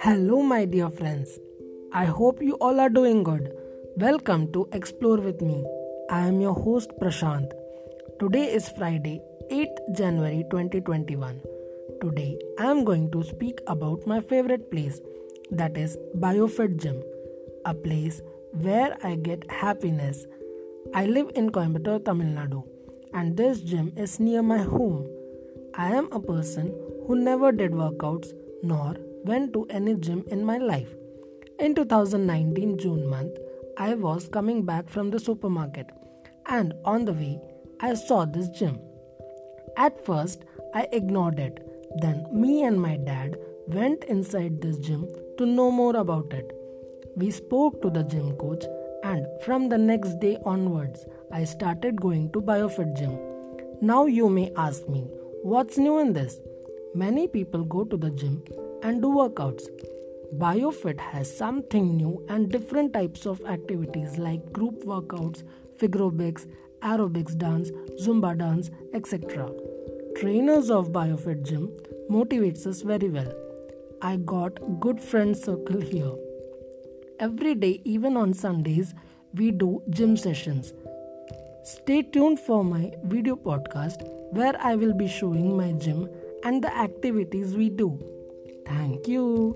Hello, my dear friends. I hope you all are doing good. Welcome to Explore with me. I am your host Prashant. Today is Friday, 8th January 2021. Today I am going to speak about my favorite place that is BioFit Gym, a place where I get happiness. I live in Coimbatore, Tamil Nadu, and this gym is near my home. I am a person who never did workouts nor went to any gym in my life. In 2019 June month, I was coming back from the supermarket and on the way I saw this gym. At first, I ignored it. Then, me and my dad went inside this gym to know more about it. We spoke to the gym coach, and from the next day onwards, I started going to BioFit gym. Now, you may ask me, what's new in this? Many people go to the gym and do workouts. BioFit has something new and different types of activities like group workouts, figurobics, aerobics dance, Zumba dance, etc. Trainers of BioFit gym motivates us very well. I got good friend circle here. Every day, even on Sundays, we do gym sessions. Stay tuned for my video podcast where I will be showing my gym and the activities we do. Thank you.